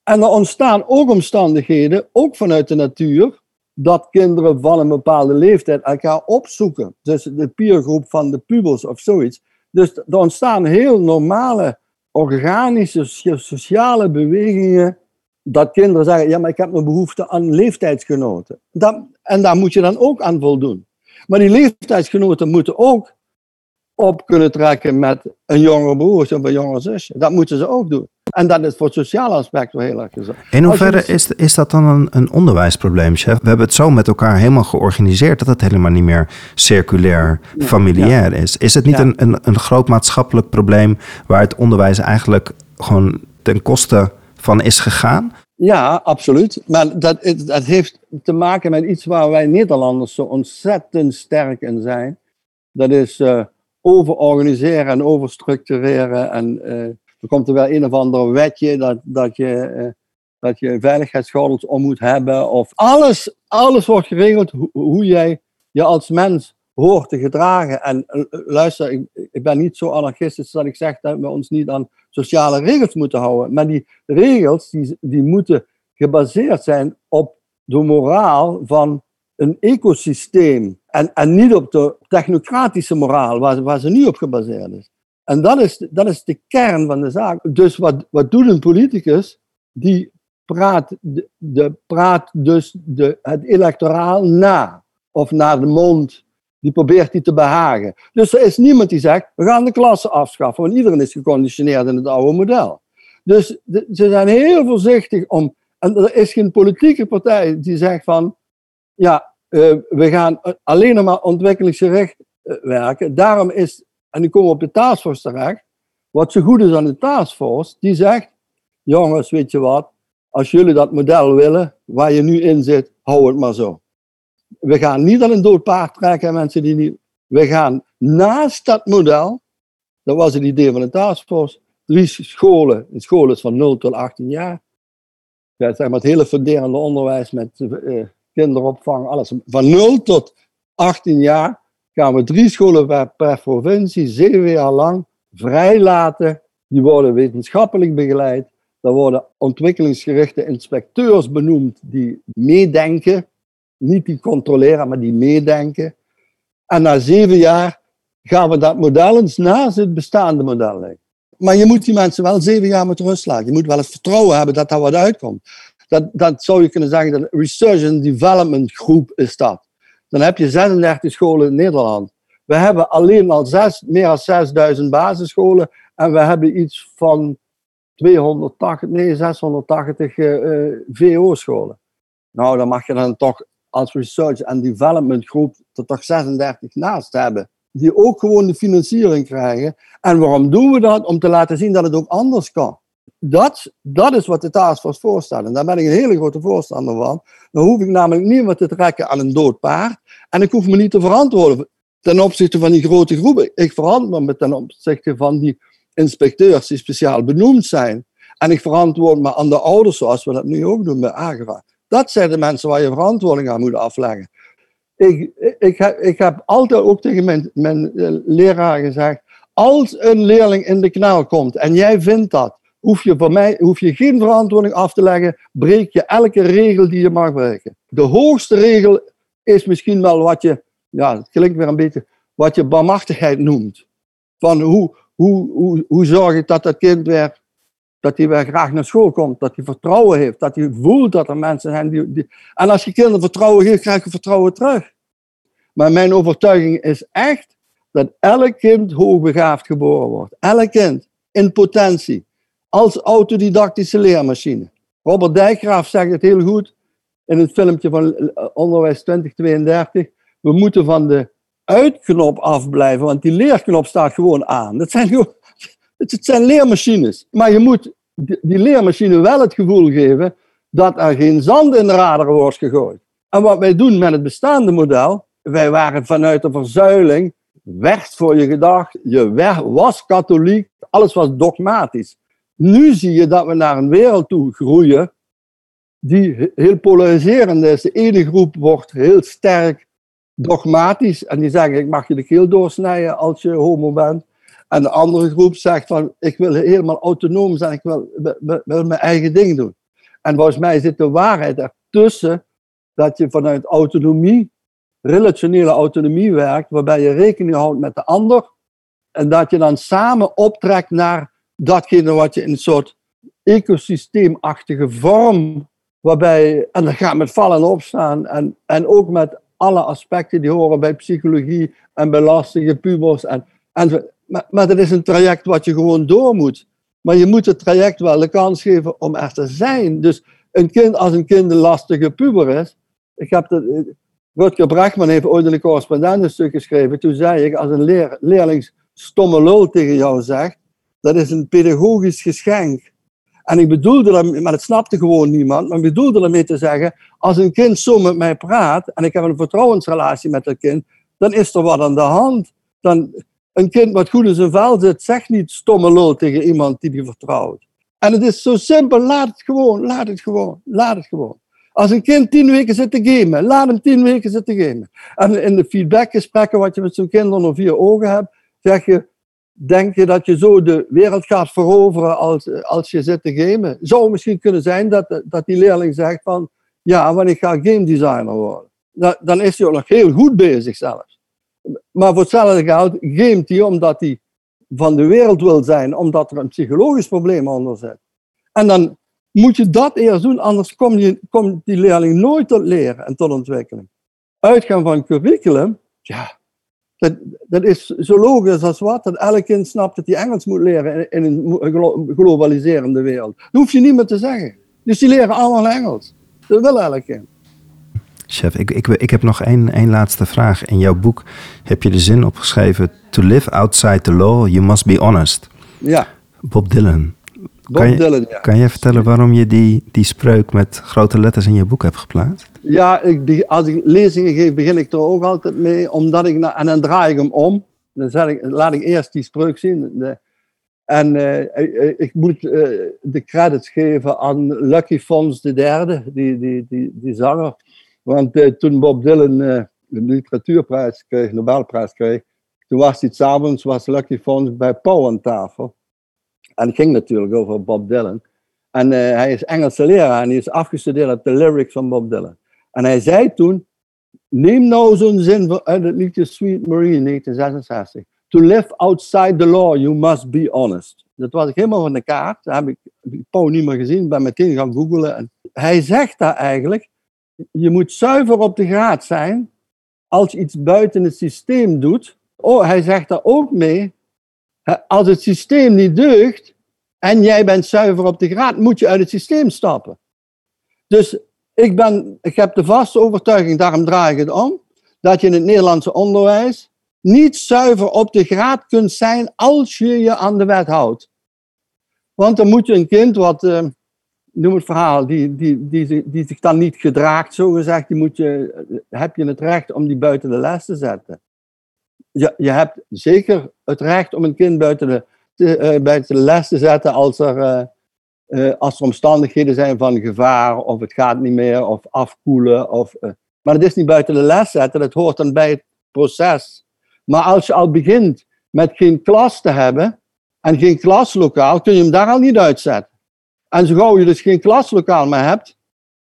En er ontstaan ook omstandigheden, ook vanuit de natuur, dat kinderen van een bepaalde leeftijd elkaar opzoeken. Dus de peergroep van de pubers of zoiets. Dus er ontstaan heel normale organische, sociale bewegingen, dat kinderen zeggen, ja, maar ik heb een behoefte aan leeftijdsgenoten. Dat, en daar moet je dan ook aan voldoen. Maar die leeftijdsgenoten moeten ook op kunnen trekken met een jongere broer of een jongere zusje. Dat moeten ze ook doen. En dat is voor het sociale aspect wel heel erg gezond. In hoeverre is, is dat dan een, een onderwijsprobleem, chef? We hebben het zo met elkaar helemaal georganiseerd dat het helemaal niet meer circulair, familiair is. Is het niet een, een, een groot maatschappelijk probleem waar het onderwijs eigenlijk gewoon ten koste van is gegaan? Ja, absoluut. Maar dat, dat heeft te maken met iets waar wij Nederlanders zo ontzettend sterk in zijn. Dat is uh, overorganiseren en overstructureren en... Uh, er komt er wel een of ander wetje dat, dat je, uh, dat je veiligheidsgordels om moet hebben. Of alles, alles wordt geregeld hoe, jij je als mens hoort te gedragen. En uh, luister, ik, ik, ben niet zo anarchistisch dat ik zeg dat we ons niet aan sociale regels moeten houden. Maar die regels die, die moeten gebaseerd zijn op de moraal van een ecosysteem. En, en niet op de technocratische moraal waar, waar ze nu op gebaseerd is. En dat is, dat is de kern van de zaak. Dus wat, wat doet een politicus? Die praat, de, praat dus de, het electoraal na. Of naar de mond. Die probeert die te behagen. Dus er is niemand die zegt, we gaan de klasse afschaffen. Want iedereen is geconditioneerd in het oude model. Dus ze zijn heel voorzichtig om... En er is geen politieke partij die zegt van... Ja, uh, we gaan alleen nog maar ontwikkelingsgericht uh, werken. Daarom is en die komen op de taskforce terecht. Wat zo goed is aan de taskforce, die zegt, jongens, weet je wat, als jullie dat model willen, waar je nu in zit, hou het maar zo. We gaan niet aan een dood paard trekken, mensen die niet... We gaan naast dat model, dat was het idee van de taskforce, drie scholen, een school is van 0 tot 18 jaar. Ja, het hele funderende onderwijs met uh, kinderopvang, alles. Van 0 tot 18 jaar gaan we drie scholen per, provincie zeven jaar lang vrijlaten. Die worden wetenschappelijk begeleid. Er worden ontwikkelingsgerichte inspecteurs benoemd die meedenken. Niet die controleren, maar die meedenken. En na zeven jaar gaan we dat model eens naast het bestaande model leggen. Maar je moet die mensen wel zeven jaar met rust laten. Je moet wel het vertrouwen hebben dat daar wat uitkomt. Dat, dat zou je kunnen zeggen, dat Research and Development Groep is dat dan heb je 36 scholen in Nederland. We hebben alleen al meer dan 6000 basisscholen en we hebben iets van 280, nee, 680 uh, VO-scholen. Nou, dan mag je dan toch als research and development groep er toch 36 naast hebben. Die ook gewoon de financiering krijgen. En waarom doen we dat? Om te laten zien dat het ook anders kan. Dat, dat is wat de taskforce voorstelt. En daar ben ik een hele grote voorstander van. Dan hoef ik namelijk niet te trekken aan een dood paard. En ik hoef me niet te verantwoorden ten opzichte van die grote groepen. Ik verantwoord me ten opzichte van die inspecteurs die speciaal benoemd zijn. En ik verantwoord me aan de ouders, zoals we dat nu ook doen bij AGRA. Dat zijn de mensen waar je verantwoording aan moet afleggen. Ik, ik, heb, ik heb altijd ook tegen mijn, mijn eh, leraar gezegd: als een leerling in de knel komt en jij vindt dat, hoef je, voor mij, hoef je geen verantwoording af te leggen, breek je elke regel die je mag breken. De hoogste regel is misschien wel wat je, ja, het klinkt weer een beetje, wat je barmachtigheid noemt. Van hoe, hoe, hoe, hoe zorg ik dat dat kind weer, dat hij weer graag naar school komt, dat hij vertrouwen heeft, dat hij voelt dat er mensen zijn die, die... En als je kinderen vertrouwen geeft, krijg je vertrouwen terug. Maar mijn overtuiging is echt dat elk kind hoogbegaafd geboren wordt. Elk kind in potentie. Als autodidactische leermachine. Robert Dijkgraaf zegt het heel goed in het filmpje van Onderwijs 2032. We moeten van de uitknop afblijven, want die leerknop staat gewoon aan. Dat zijn, het zijn leermachines. Maar je moet die leermachine wel het gevoel geven dat er geen zand in de raderen wordt gegooid. En wat wij doen met het bestaande model, wij waren vanuit de verzuiling, werd voor je gedacht, je was katholiek, alles was dogmatisch. Nu zie je dat we naar een wereld toe groeien die heel polariserend is. De ene groep wordt heel sterk dogmatisch en die zeggen ik mag je de keel doorsnijden als je homo bent. En de andere groep zegt van ik wil helemaal autonoom zijn, ik wil, mijn eigen ding doen. En volgens mij zit de waarheid ertussen dat je vanuit autonomie, relationele autonomie werkt, waarbij je rekening houdt met de ander en dat je dan samen optrekt naar datgene wat je in een soort ecosysteemachtige vorm, waarbij, en dat gaat met vallen en opstaan, en, en ook met alle aspecten die horen bij psychologie en bij lastige pubers. En, en, maar, dat is een traject wat je gewoon door moet. Maar je moet het traject wel de kans geven om er te zijn. Dus een kind, als een kind een lastige puber is. Ik heb de, Rutger Brechtman heeft ooit een correspondentenstuk geschreven. Toen zei ik, als een leer, leerling stomme lul tegen jou zegt, dat is een pedagogisch geschenk. En ik bedoelde dat, maar dat snapte gewoon niemand, maar ik bedoelde daarmee te zeggen, als een kind zo met mij praat en ik heb een vertrouwensrelatie met dat kind, dan is er wat aan de hand. Dan, een kind wat goed in zijn vel zit, zegt niet stomme lul tegen iemand die hij vertrouwt. En het is zo simpel, laat het gewoon, laat het gewoon, laat het gewoon. Als een kind tien weken zit te gamen, laat hem tien weken zitten gamen. En in de feedbackgesprekken wat je met zo'n kind onder vier ogen hebt, zeg je, Denk je dat je zo de wereld gaat veroveren als, als je zit te gamen? Zou misschien kunnen zijn dat, dat die leerling zegt van, ja, wanneer ik ga game designer worden. Dan is hij ook nog heel goed bezig zelfs. Maar voor hetzelfde geld gamet hij omdat hij van de wereld wil zijn, omdat er een psychologisch probleem onder zit. En dan moet je dat eerst doen, anders komt je, komt die leerling nooit tot leren en tot ontwikkeling. Uitgaan van curriculum, ja, dat, dat is zo logisch als wat, dat elk kind snapt dat hij Engels moet leren in, een globaliserende wereld. Dat hoef je niet meer te zeggen. Dus die leren allemaal Engels. Dat wil elk kind. Chef, ik, ik, ik heb nog één, één laatste vraag. In jouw boek heb je de zin opgeschreven: To live outside the law, you must be honest. Ja. Bob Dylan. Bob kan je, Dylan, ja. Kan je vertellen waarom je die, die spreuk met grote letters in je boek hebt geplaatst? Ja, ik, als ik lezingen geef, begin ik er ook altijd mee, omdat ik, en dan draai ik hem om. Dan ik, laat ik eerst die spreuk zien. En uh, ik moet uh, de credits geven aan Lucky Fons de derde, die, die, die, die zanger. Want uh, toen Bob Dylan de literatuurprijs kreeg, Nobelprijs kreeg, toen was hij s'avonds, was Lucky Fons bij Pauw aan tafel. En het ging natuurlijk over Bob Dylan. En hij is Engelse leraar en hij is afgestudeerd op de lyrics van Bob Dylan. En hij zei toen, neem nou zo'n zin uit het liedje Sweet Marie in 1966. To live outside the law, you must be honest. Dat was ik helemaal van de kaart. Dat heb ik Paul niet meer gezien, ben meteen gaan googlen. En hij zegt daar eigenlijk, je moet zuiver op de graad zijn als je iets buiten het systeem doet. Oh, hij zegt daar ook mee, als het systeem niet deugt en jij bent zuiver op de graad, moet je uit het systeem stappen. Dus ik, ben, ik heb de vaste overtuiging, daarom draai ik het om, dat je in het Nederlandse onderwijs niet zuiver op de graad kunt zijn als je je aan de wet houdt. Want dan moet je een kind wat, uh, noem het verhaal, die, die, die, die, zich dan niet gedraagt, zo gezegd, die moet je, eh, heb je het recht om die buiten de les te zetten. Je, je hebt zeker het recht om een kind buiten de, te, uh, buiten de les te zetten als er, uh, als er omstandigheden zijn van gevaar, of het gaat niet meer, of afkoelen. Of, maar het is niet buiten de les zetten, dat hoort dan bij het proces. Maar als je al begint met geen klas te hebben en geen klaslokaal, kun je hem daar al niet uitzetten. En zo gauw je dus geen klaslokaal meer hebt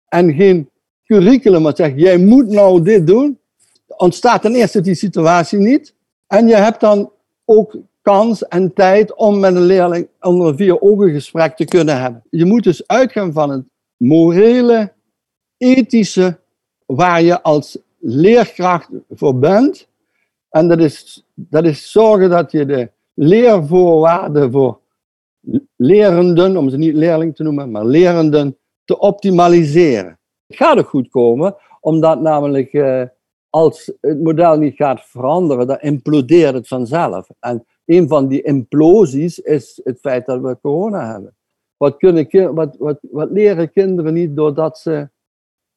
en geen curriculum wat zegt, jij moet nou dit doen, ontstaat ten eerste die situatie niet. En je hebt dan ook kans en tijd om met een leerling onder vier ogen gesprek te kunnen hebben. Je moet dus uitgaan van het morele, ethische, waar je als leerkracht voor bent. En dat is, dat is zorgen dat je de leervoorwaarden voor lerenden, om ze niet leerling te noemen, maar lerenden, te optimaliseren. Het gaat ook goed komen, omdat namelijk eh, als het model niet gaat veranderen, dan implodeert het vanzelf. En een van die implosies is het feit dat we corona hebben. Wat, kunnen, wat, wat, leren kinderen niet doordat ze,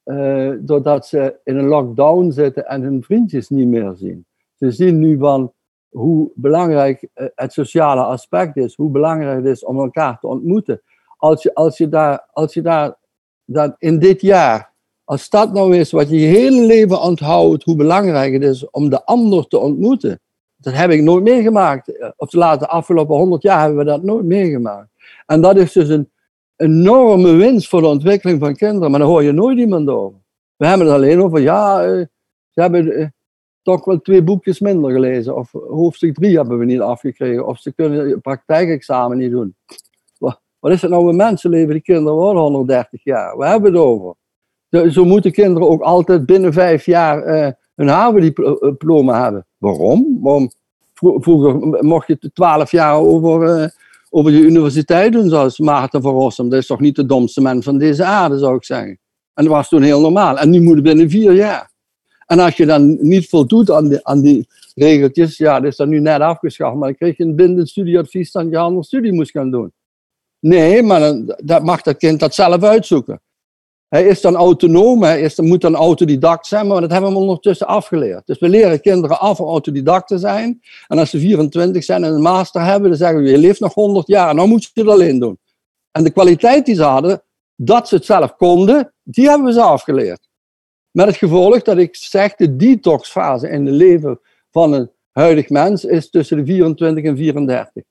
uh, doordat ze in een lockdown zitten en hun vriendjes niet meer zien? Ze zien nu van hoe belangrijk eh, het sociale aspect is, hoe belangrijk het is om elkaar te ontmoeten. Als je, als je, daar, als je daar dat in dit jaar, als dat nou is wat je je hele leven onthoudt, hoe belangrijk het is om de ander te ontmoeten. Dat heb ik nooit meegemaakt. Eh, of de laatste afgelopen honderd jaar hebben we dat nooit meegemaakt. En dat is dus een enorme winst voor de ontwikkeling van kinderen, maar daar hoor je nooit iemand over. We hebben het alleen over, ja, eh, ze hebben toch wel twee boekjes minder gelezen. Of hoofdstuk drie hebben we niet afgekregen. Of ze kunnen praktijkexamen niet doen. Wat is het nou een mensenleven? Die kinderen worden 130 jaar. Waar hebben we het over? Zo moeten kinderen ook altijd binnen vijf jaar uh, een havendiploma hebben. Waarom? Waarom? Vroeger mocht je twaalf jaar over, uh, over je universiteit doen, zoals Maarten van Rossum. Dat is toch niet de domste man van deze aarde, zou ik zeggen. En dat was toen heel normaal. En nu moet het binnen vier jaar. En als je dan niet voldoet aan die, aan die regeltjes, ja, dat is dan nu net afgeschaft, maar dan kreeg je een bindend studieadvies dat je een andere studie moest gaan doen. Nee, maar dan, dat mag dat kind dat zelf uitzoeken. Hij is dan autonoom, hij is, moet dan autodidact zijn, maar dat hebben we ondertussen afgeleerd. Dus we leren kinderen af om autodidact te zijn. En als ze 24 zijn en een master hebben, dan zeggen we, je leeft nog 100 jaar, nou moet je het alleen doen. En de kwaliteit die ze hadden, dat ze het zelf konden, die hebben we ze afgeleerd. Met het gevolg dat ik zeg, de detoxfase in het leven van een huidig mens is tussen de 24 en 34.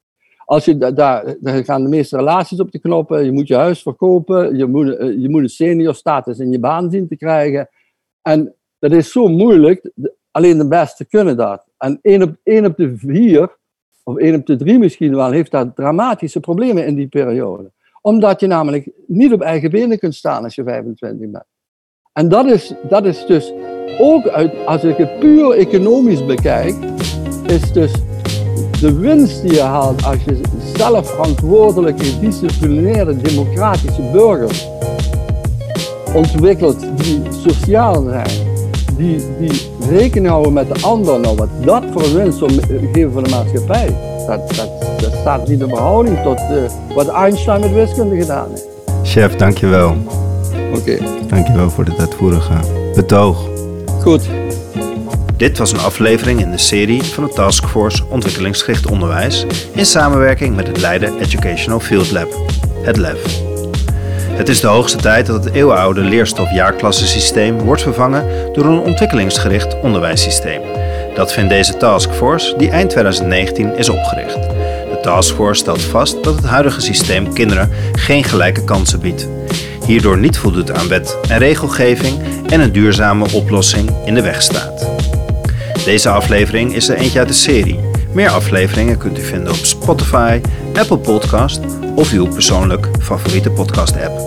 Als je daar, daar gaan de meeste relaties op de knoppen. Je moet je huis verkopen. Je moet, eh, je moet een senior status in je baan zien te krijgen. En dat is zo moeilijk. Alleen de beste kunnen dat. En één op, één op de vier, of één op de drie misschien wel, heeft daar dramatische problemen in die periode. Omdat je namelijk niet op eigen benen kunt staan als je 25 bent. En dat is, dat is dus ook uit, als ik het puur economisch bekijk, is dus de winst die je haalt als je zelfverantwoordelijke, disciplinaire, democratische burgers ontwikkelt die sociaal zijn, die, die rekening houden met de ander, nou wat dat voor winst geven voor de maatschappij, dat, dat, dat staat niet in verhouding tot uh, wat Einstein met wiskunde gedaan heeft. Chef, dankjewel. Oké. Dankjewel voor dit uitvoerige betoog. Goed. Dit was een aflevering in de serie van de Taskforce Ontwikkelingsgericht Onderwijs in samenwerking met het Leiden Educational Field Lab, het LEF. Het is de hoogste tijd dat het eeuwenoude leerstof-jaarklassensysteem wordt vervangen door een ontwikkelingsgericht onderwijssysteem. Dat vindt deze taskforce, die eind 2019 is opgericht. De taskforce stelt vast dat het huidige systeem kinderen geen gelijke kansen biedt hierdoor niet voldoet aan wet en regelgeving en een duurzame oplossing in de weg staat. Deze aflevering is er eentje uit de serie. Meer afleveringen kunt u vinden op Spotify, Apple Podcast of uw persoonlijk favoriete podcast-app.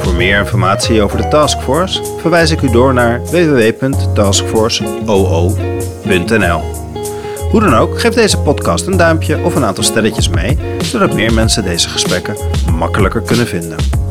Voor meer informatie over de Taskforce verwijs ik u door naar www.taskforceoo.nl. Hoe dan ook, geef deze podcast een duimpje of een aantal sterretjes mee, zodat meer mensen deze gesprekken makkelijker kunnen vinden.